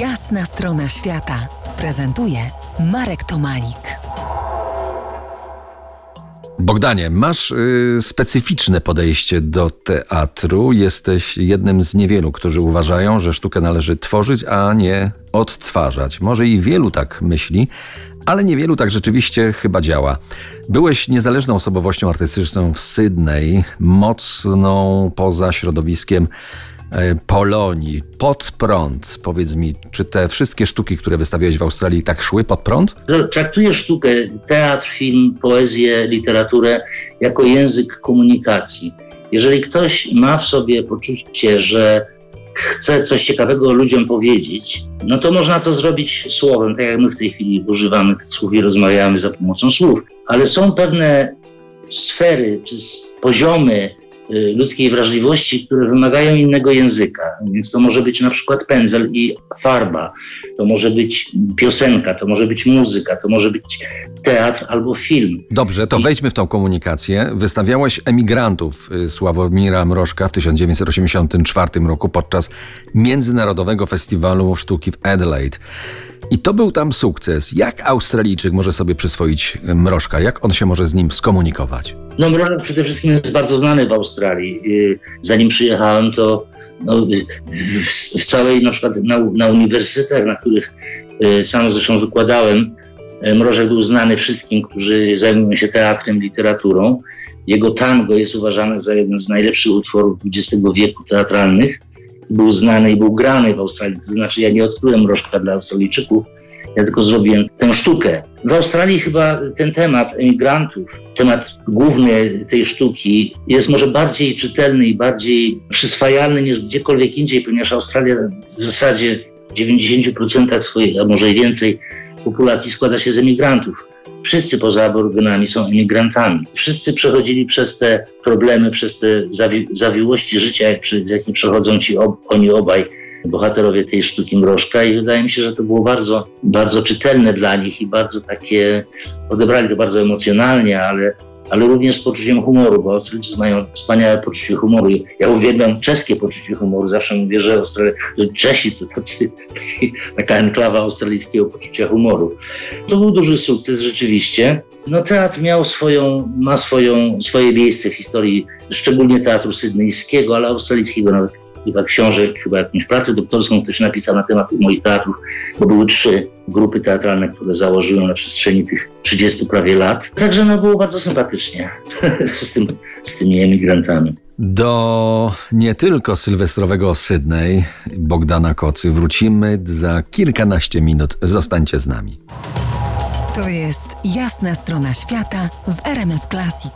Jasna strona świata prezentuje Marek Tomalik. Bogdanie, masz y, specyficzne podejście do teatru. Jesteś jednym z niewielu, którzy uważają, że sztukę należy tworzyć, a nie odtwarzać. Może i wielu tak myśli, ale niewielu tak rzeczywiście chyba działa. Byłeś niezależną osobowością artystyczną w Sydney, mocną poza środowiskiem Polonii, pod prąd. Powiedz mi, czy te wszystkie sztuki, które wystawiałeś w Australii, tak szły pod prąd? Traktuję sztukę, teatr, film, poezję, literaturę jako język komunikacji. Jeżeli ktoś ma w sobie poczucie, że chce coś ciekawego ludziom powiedzieć, no to można to zrobić słowem, tak jak my w tej chwili używamy słów i rozmawiamy za pomocą słów. Ale są pewne sfery czy poziomy ludzkiej wrażliwości, które wymagają innego języka. Więc to może być na przykład pędzel i farba, to może być piosenka, to może być muzyka, to może być teatr albo film. Dobrze, to wejdźmy w tą komunikację. Wystawiałeś emigrantów y, Sławomira Mrożka w 1984 roku podczas Międzynarodowego Festiwalu Sztuki w Adelaide. I to był tam sukces. Jak Australijczyk może sobie przyswoić Mrożka? Jak on się może z nim skomunikować? No Mrożek przede wszystkim jest bardzo znany w Australii. Y, zanim przyjechałem, to no, w, w, całej na przykład na, na uniwersytetach, na których y, sam zresztą wykładałem, y, Mrożek był znany wszystkim, którzy zajmują się teatrem, literaturą. Jego tango jest uważane za jeden z najlepszych utworów XX wieku teatralnych był znany i był grany w Australii. To znaczy, ja nie odkryłem mrożka dla Australijczyków, ja tylko zrobiłem tę sztukę. W Australii chyba ten temat emigrantów, temat główny tej sztuki jest może bardziej czytelny i bardziej przyswajalny niż gdziekolwiek indziej, ponieważ Australia w zasadzie w 90% swojej, a może i więcej populacji składa się z emigrantów. Wszyscy poza aborygenami są emigrantami. Wszyscy przechodzili przez te problemy, przez te zawi zawiłości życia, z jakim przechodzą ci ob oni obaj bohaterowie tej sztuki Mrożka i wydaje mi się, że to było bardzo, bardzo czytelne dla nich i bardzo takie, odebrali to bardzo emocjonalnie, ale ale również z poczuciem humoru, bo Australijczycy mają wspaniałe poczucie humoru. Ja uwielbiam czeskie poczucie humoru. Zawsze mówię, że Czesi to tacy, taka enklawa australijskiego poczucia humoru. To był duży sukces rzeczywiście. No teatr miał swoją, ma swoją, swoje miejsce w historii, szczególnie teatru sydneyjskiego, ale australijskiego nawet chyba książek, chyba jakąś pracę doktorską ktoś napisał na temat moich teatrów, bo były trzy grupy teatralne, które założyłem na przestrzeni tych 30 prawie lat. Także no było bardzo sympatycznie z, tym, z tymi emigrantami. Do nie tylko sylwestrowego Sydney Bogdana Kocy wrócimy za kilkanaście minut. Zostańcie z nami. To jest jasna strona świata w RMS Classic.